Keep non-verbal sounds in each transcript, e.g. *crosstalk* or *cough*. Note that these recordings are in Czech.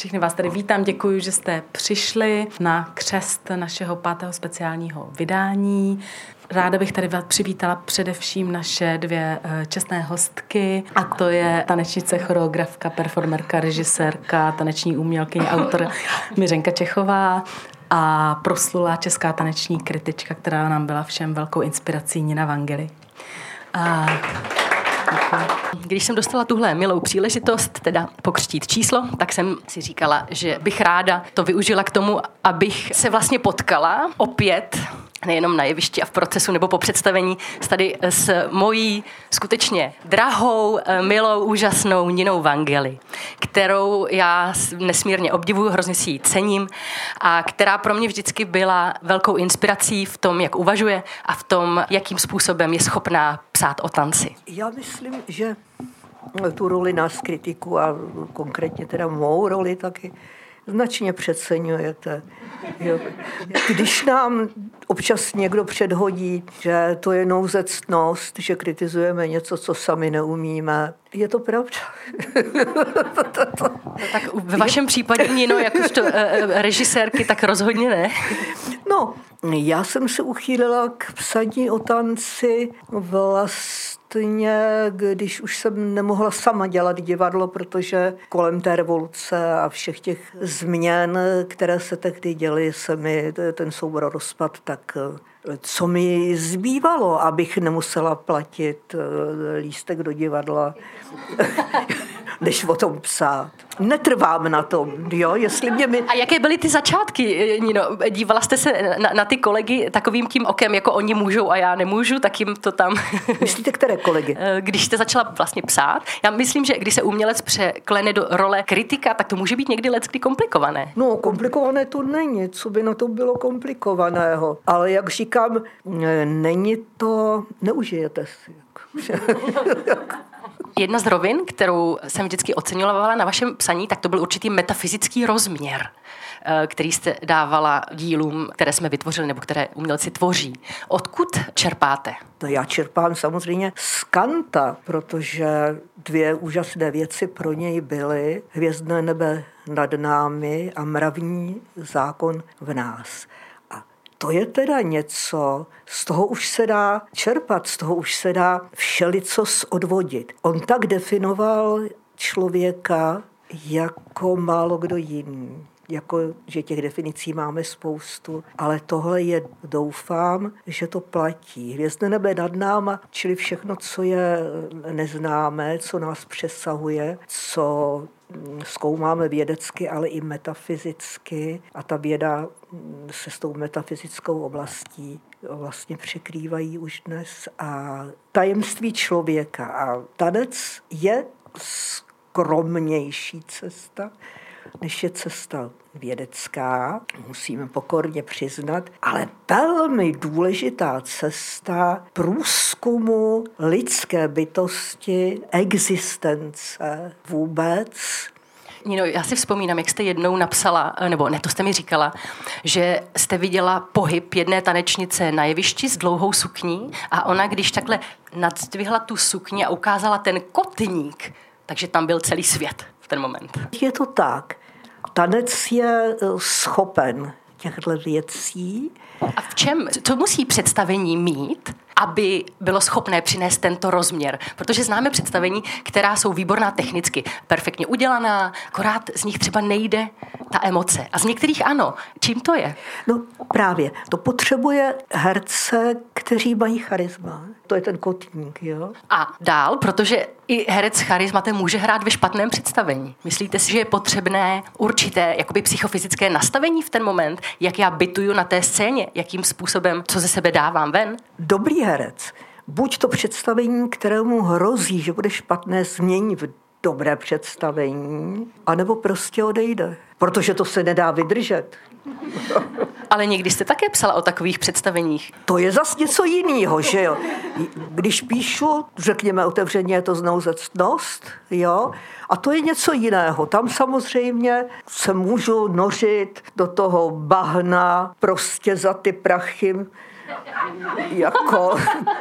Všechny vás tady vítám, děkuji, že jste přišli na křest našeho pátého speciálního vydání. Ráda bych tady vás přivítala především naše dvě eh, čestné hostky, a to je tanečnice, choreografka, performerka, režisérka, taneční umělkyně, autor *laughs* Miřenka Čechová a proslulá česká taneční kritička, která nám byla všem velkou inspirací Nina Vangely. A když jsem dostala tuhle milou příležitost, teda pokřtít číslo, tak jsem si říkala, že bych ráda to využila k tomu, abych se vlastně potkala opět nejenom na jevišti a v procesu nebo po představení tady s mojí skutečně drahou, eh, milou, úžasnou Ninou Vangeli, kterou já nesmírně obdivuju, hrozně si ji cením a která pro mě vždycky byla velkou inspirací v tom, jak uvažuje a v tom, jakým způsobem je schopná psát o tanci. Já myslím, že tu roli nás kritiku a konkrétně teda mou roli taky značně přeceňujete. Jo. Když nám občas někdo předhodí, že to je nouzectnost, že kritizujeme něco, co sami neumíme, je to pravda. No, tak ve vašem případě, Nino, jakožto eh, eh, režisérky, tak rozhodně ne. No, já jsem se uchýlila k psaní o tanci vlastně když už jsem nemohla sama dělat divadlo, protože kolem té revoluce a všech těch změn, které se tehdy děly, se mi ten soubor rozpad, tak co mi zbývalo, abych nemusela platit eh, lístek do divadla, *laughs* než o tom psát. Netrvám na tom, jo, jestli mě mi... A jaké byly ty začátky, Nino? Dívala jste se na, na ty kolegy takovým tím okem, jako oni můžou a já nemůžu, tak jim to tam... *laughs* Myslíte, které kolegy? Eh, když jste začala vlastně psát, já myslím, že když se umělec překlene do role kritika, tak to může být někdy lecky komplikované. No, komplikované to není, co by na to bylo komplikovaného. Ale jak říkám, není to, neužijete si. *laughs* Jedna z rovin, kterou jsem vždycky oceňovala na vašem psaní, tak to byl určitý metafyzický rozměr eh, který jste dávala dílům, které jsme vytvořili nebo které umělci tvoří. Odkud čerpáte? No já čerpám samozřejmě z Kanta, protože dvě úžasné věci pro něj byly hvězdné nebe nad námi a mravní zákon v nás to je teda něco, z toho už se dá čerpat, z toho už se dá všelicos odvodit. On tak definoval člověka jako málo kdo jiný jako že těch definicí máme spoustu, ale tohle je, doufám, že to platí. Hvězdné nebe nad náma, čili všechno, co je neznámé, co nás přesahuje, co zkoumáme vědecky, ale i metafyzicky a ta věda se s tou metafyzickou oblastí vlastně překrývají už dnes a tajemství člověka a tanec je skromnější cesta, než je cesta vědecká, musíme pokorně přiznat, ale velmi důležitá cesta průzkumu lidské bytosti, existence vůbec, Nino, já si vzpomínám, jak jste jednou napsala, nebo ne, to jste mi říkala, že jste viděla pohyb jedné tanečnice na jevišti s dlouhou sukní a ona, když takhle nadzdvihla tu sukni a ukázala ten kotník, takže tam byl celý svět v ten moment. Je to tak tanec je eh, schopen těchto věcí. A v čem, co musí představení mít, aby bylo schopné přinést tento rozměr. Protože známe představení, která jsou výborná technicky, perfektně udělaná, akorát z nich třeba nejde ta emoce. A z některých ano. Čím to je? No právě. To potřebuje herce, kteří mají charisma. To je ten kotník, jo? A dál, protože i herec s charismatem může hrát ve špatném představení. Myslíte si, že je potřebné určité jakoby psychofyzické nastavení v ten moment, jak já bytuju na té scéně, jakým způsobem, co ze sebe dávám ven? Dobrý herec buď to představení, kterému hrozí, že bude špatné, změní v dobré představení, anebo prostě odejde, protože to se nedá vydržet. Ale někdy jste také psala o takových představeních. To je zas něco jiného, že jo. Když píšu, řekněme otevřeně, je to znouzectnost, jo, a to je něco jiného. Tam samozřejmě se můžu nořit do toho bahna, prostě za ty prachy jako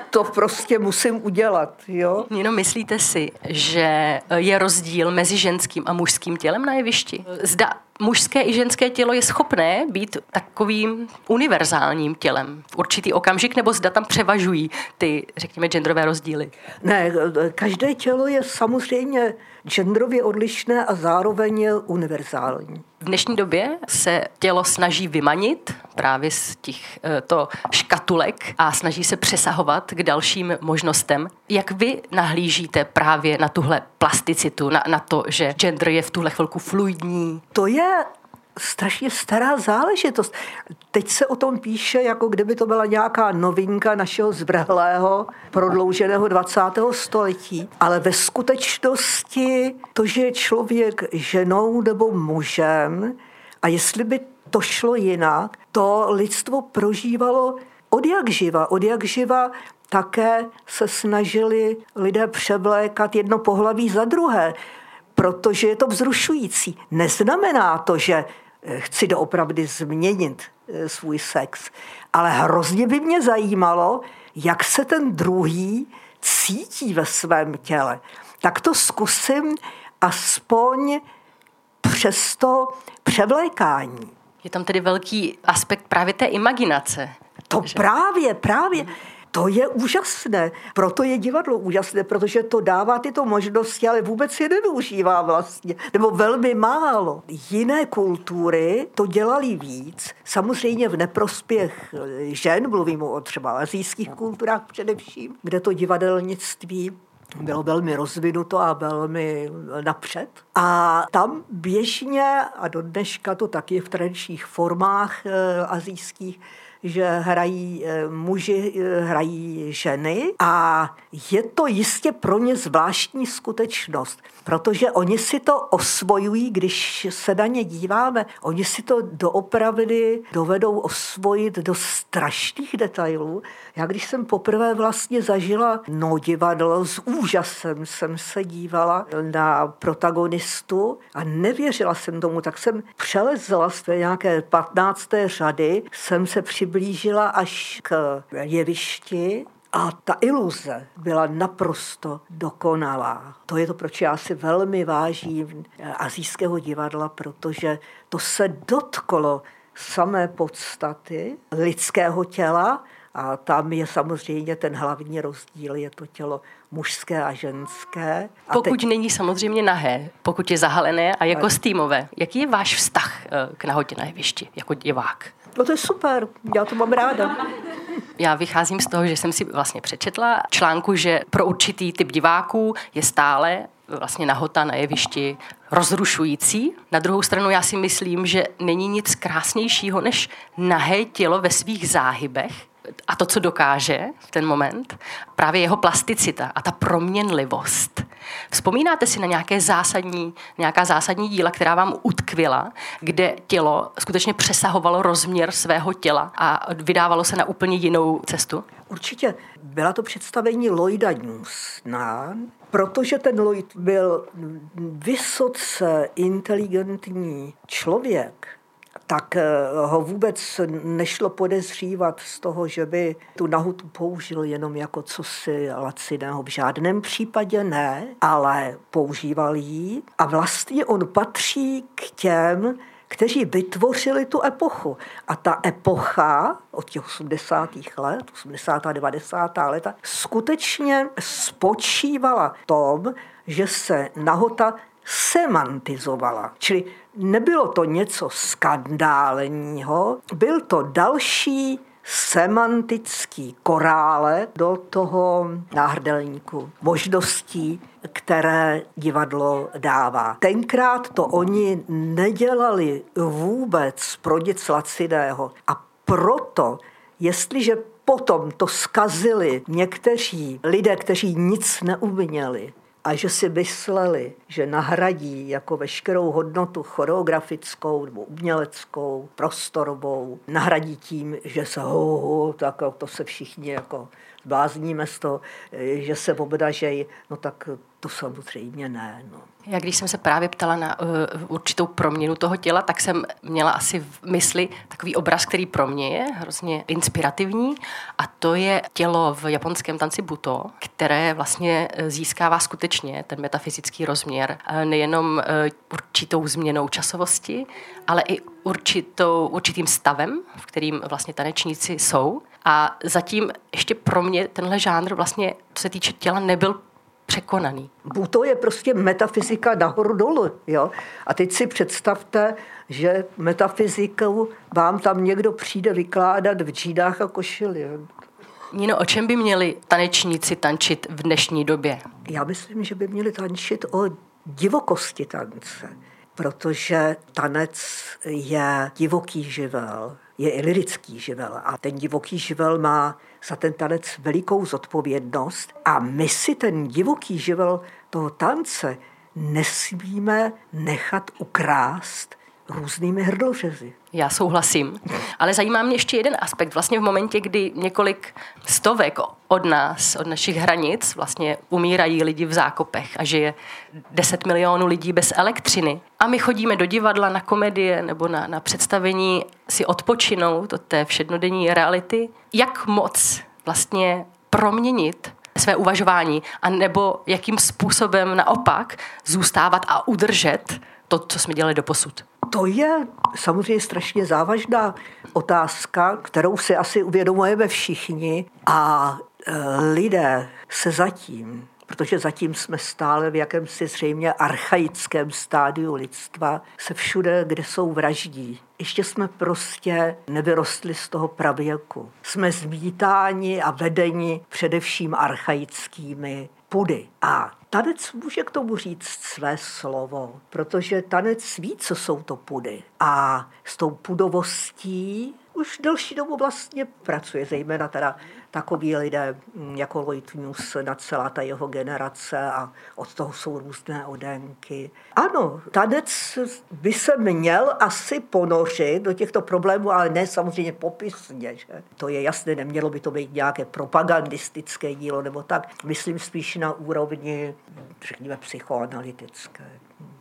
to prostě musím udělat, jo. Jenom myslíte si, že je rozdíl mezi ženským a mužským tělem na jevišti? Zda mužské i ženské tělo je schopné být takovým univerzálním tělem v určitý okamžik, nebo zda tam převažují ty, řekněme, genderové rozdíly? Ne, každé tělo je samozřejmě genderově odlišné a zároveň univerzální. V dnešní době se tělo snaží vymanit právě z těch eh, to škatulek a snaží se přesahovat k dalším možnostem. Jak vy nahlížíte právě na tuhle plasticitu, na, na to, že gender je v tuhle chvilku fluidní? To je strašně stará záležitost. Teď se o tom píše, jako kdyby to byla nějaká novinka našeho zvrhlého, prodlouženého 20. století. Ale ve skutečnosti to, že je člověk ženou nebo mužem, a jestli by to šlo jinak, to lidstvo prožívalo od jak živa. Od jak živa také se snažili lidé převlékat jedno pohlaví za druhé, protože je to vzrušující. Neznamená to, že chci doopravdy změnit eh, svůj sex. Ale hrozně by mě zajímalo, jak se ten druhý cítí ve svém těle. Tak to zkusím aspoň přes to převlékání. Je tam tedy velký aspekt právě té imaginace. To že? právě, právě. To je úžasné. Proto je divadlo úžasné, protože to dává tyto možnosti, ale vůbec je nevyužívá vlastně. Nebo velmi málo. Jiné kultury to dělali víc. Samozřejmě v neprospěch žen, mluvím o třeba azijských kulturách především, kde to divadelnictví bylo velmi rozvinuto a velmi napřed. A tam běžně, a do dneška to taky v tradičních formách e, azijských, že hrají eh, muži, eh, hrají ženy a je to jistě pro ně zvláštní skutečnost, protože oni si to osvojují, když se na ně díváme, oni si to doopravdy dovedou osvojit do strašných detailů. Já když jsem poprvé vlastně zažila no divadlo, s úžasem jsem se dívala na protagonistu a nevěřila jsem tomu, tak jsem přelezla z nějaké 15. řady, jsem se při přiblížila až k jevišti a ta iluze byla naprosto dokonalá. To je to, proč já si velmi vážím azijského divadla, protože to se dotklo samé podstaty lidského těla a tam je samozřejmě ten hlavní rozdíl, je to tělo mužské a ženské. A pokud teď... není samozřejmě nahé, pokud je zahalené a je kostýmové, jaký je váš vztah eh, k nahotě na jevišti jako divák? No to je super, já to mám ráda. Já vycházím z toho, že jsem si vlastně přečetla článku, že pro určitý typ diváků je stále vlastně nahota na jevišti rozrušující. Na druhou stranu já si myslím, že není nic krásnějšího než nahé tělo ve svých záhybech, a to, co dokáže v ten moment, právě jeho plasticita a ta proměnlivost. Vzpomínáte si na nějaké zásadní, nějaká zásadní díla, která vám utkvila, kde tělo skutečně přesahovalo rozměr svého těla a vydávalo se na úplně jinou cestu? Určitě. Byla to představení Lloyda Newsna, protože ten Lloyd byl vysoce inteligentní člověk, tak eh, ho vůbec nešlo podezřívat z toho, že by tu nahutu použil jenom jako cosi laciného. V žádném případě ne, ale používal ji a vlastně on patří k těm, kteří vytvořili tu epochu. A ta epocha od těch 80. let, 80. a 90. leta, skutečně spočívala v tom, že se nahota semantizovala. Čili nebylo to něco skandálního, byl to další semantický korále do toho náhrdelníku možností, které divadlo dává. Tenkrát to oni nedělali vůbec pro nic laciného a proto, jestliže potom to skazili někteří lidé, kteří nic neuměli, a že si mysleli, že nahradí jako veškerou hodnotu choreografickou nebo uměleckou, prostorovou, nahradí tím, že se ho, ho tak to se všichni jako zblázníme z toho, že se obdažej, no tak to samozřejmě ne. No. Já když jsem se právě ptala na uh, určitou proměnu toho těla, tak jsem měla asi v mysli takový obraz, který pro mě je hrozně inspirativní a to je tělo v japonském tanci buto, které vlastně eh, získává skutečně ten metafyzický rozměr uh, nejenom uh, určitou změnou časovosti, ale i určitou, určitým stavem, v kterým vlastně tanečníci jsou. A zatím ještě pro mě tenhle žánr vlastně, co se týče těla, nebyl překonaný. To je prostě metafyzika nahoru dolu. Jo? A teď si představte, že metafyzikou vám tam někdo přijde vykládat v džídách a košili. Nino, o čem by měli tanečníci tančit v dnešní době? Já myslím, že by měli tančit o divokosti tance, protože tanec je divoký živel, je i lirický živel a ten divoký živel má za ten tanec velikou zodpovědnost a my si ten divoký živel toho tance nesmíme nechat ukrást různými hrdlořezy. Já souhlasím. Ale zajímá mě ještě jeden aspekt. Vlastně v momentě, kdy několik stovek od nás, od našich hranic, vlastně umírají lidi v zákopech a že je 10 milionů lidí bez elektřiny. A my chodíme do divadla na komedie nebo na, na představení si odpočinout od té všednodenní reality. Jak moc vlastně proměnit své uvažování a nebo jakým způsobem naopak zůstávat a udržet to, co jsme dělali do posud? To je samozřejmě strašně závažná otázka, kterou si asi uvědomujeme všichni a e, lidé se zatím, protože zatím jsme stále v jakémsi zřejmě archaickém stádiu lidstva, se všude, kde jsou vraždí. Ještě jsme prostě nevyrostli z toho pravěku. Jsme zvítáni a vedeni především archaickými pudy. A tanec může k tomu říct své slovo, protože tanec ví, co jsou to pudy. A s tou pudovostí už delší dobu vlastně pracuje, zejména teda takový lidé mm, jako News na celá ta jeho generace a od toho jsou různé odenky. Ano, tanec by se měl asi ponořit do těchto problémů, ale ne samozřejmě popisně. Že? To je jasné, nemělo by to být nějaké propagandistické dílo nebo tak. Myslím spíš na úrovni, řekněme, psychoanalytické.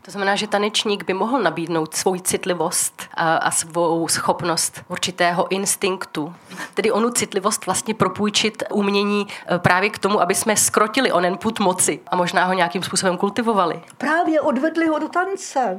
To znamená, že tanečník by mohl nabídnout svou citlivost a, svou schopnost určitého instinktu. Tedy onu citlivost vlastně propůjčit umění e, právě k tomu, aby jsme skrotili onen put moci a možná ho nějakým způsobem kultivovali. Právě odvedli ho do tance.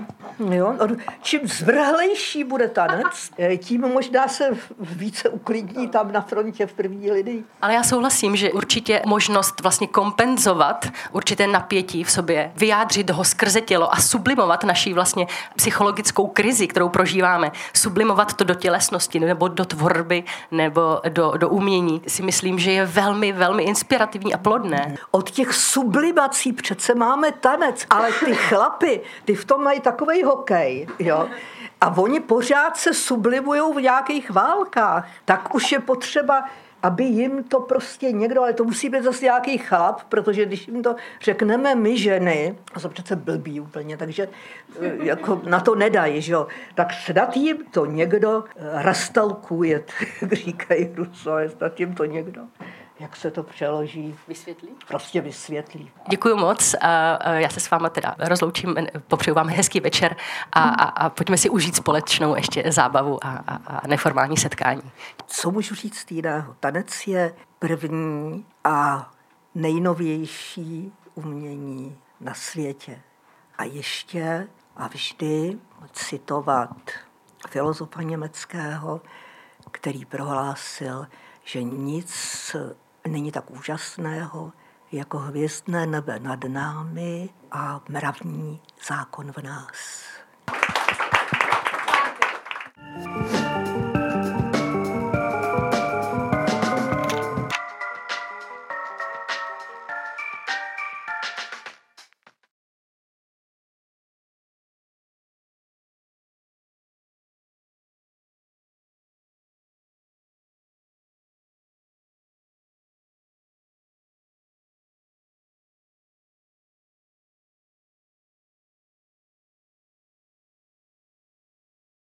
Jo? Čím zvrhlejší bude tanec, e, tím možná se více uklidní tam na frontě v první lidí. Ale já souhlasím, že určitě možnost vlastně kompenzovat určité napětí v sobě, vyjádřit ho skrze tělo a sublimovat naší vlastně psychologickou krizi, kterou prožíváme, sublimovat to do tělesnosti nebo do tvorby nebo do, do umění, si myslím, že je velmi, velmi inspirativní a plodné. Od těch sublimací přece máme tanec, ale ty *laughs* chlapy, ty v tom mají takový hokej, jo. A oni pořád se sublimují v nějakých válkách. Tak už je potřeba aby jim to prostě někdo, ale to musí být zase nějaký chlap, protože když jim to řekneme my ženy, a jsou přece blbí úplně, takže eh, jako na to nedají, že jo, tak snad jim to někdo eh, rastalkuje, *laughs* říkají rusové, snad jim to někdo jak se to přeloží. Vysvětlí? Prostě vysvětlí. Děkuji moc. Já se s váma teda rozloučím, popřeju vám hezký večer a, a, a pojďme si užít společnou ještě zábavu a, a, a neformální setkání. Co můžu říct jiného? Tanec je první a nejnovější umění na světě. A ještě a vždy citovat filozofa německého, který prohlásil, že nic není tak úžasného jako hvězdné nebe nad námi a mravní zákon v nás.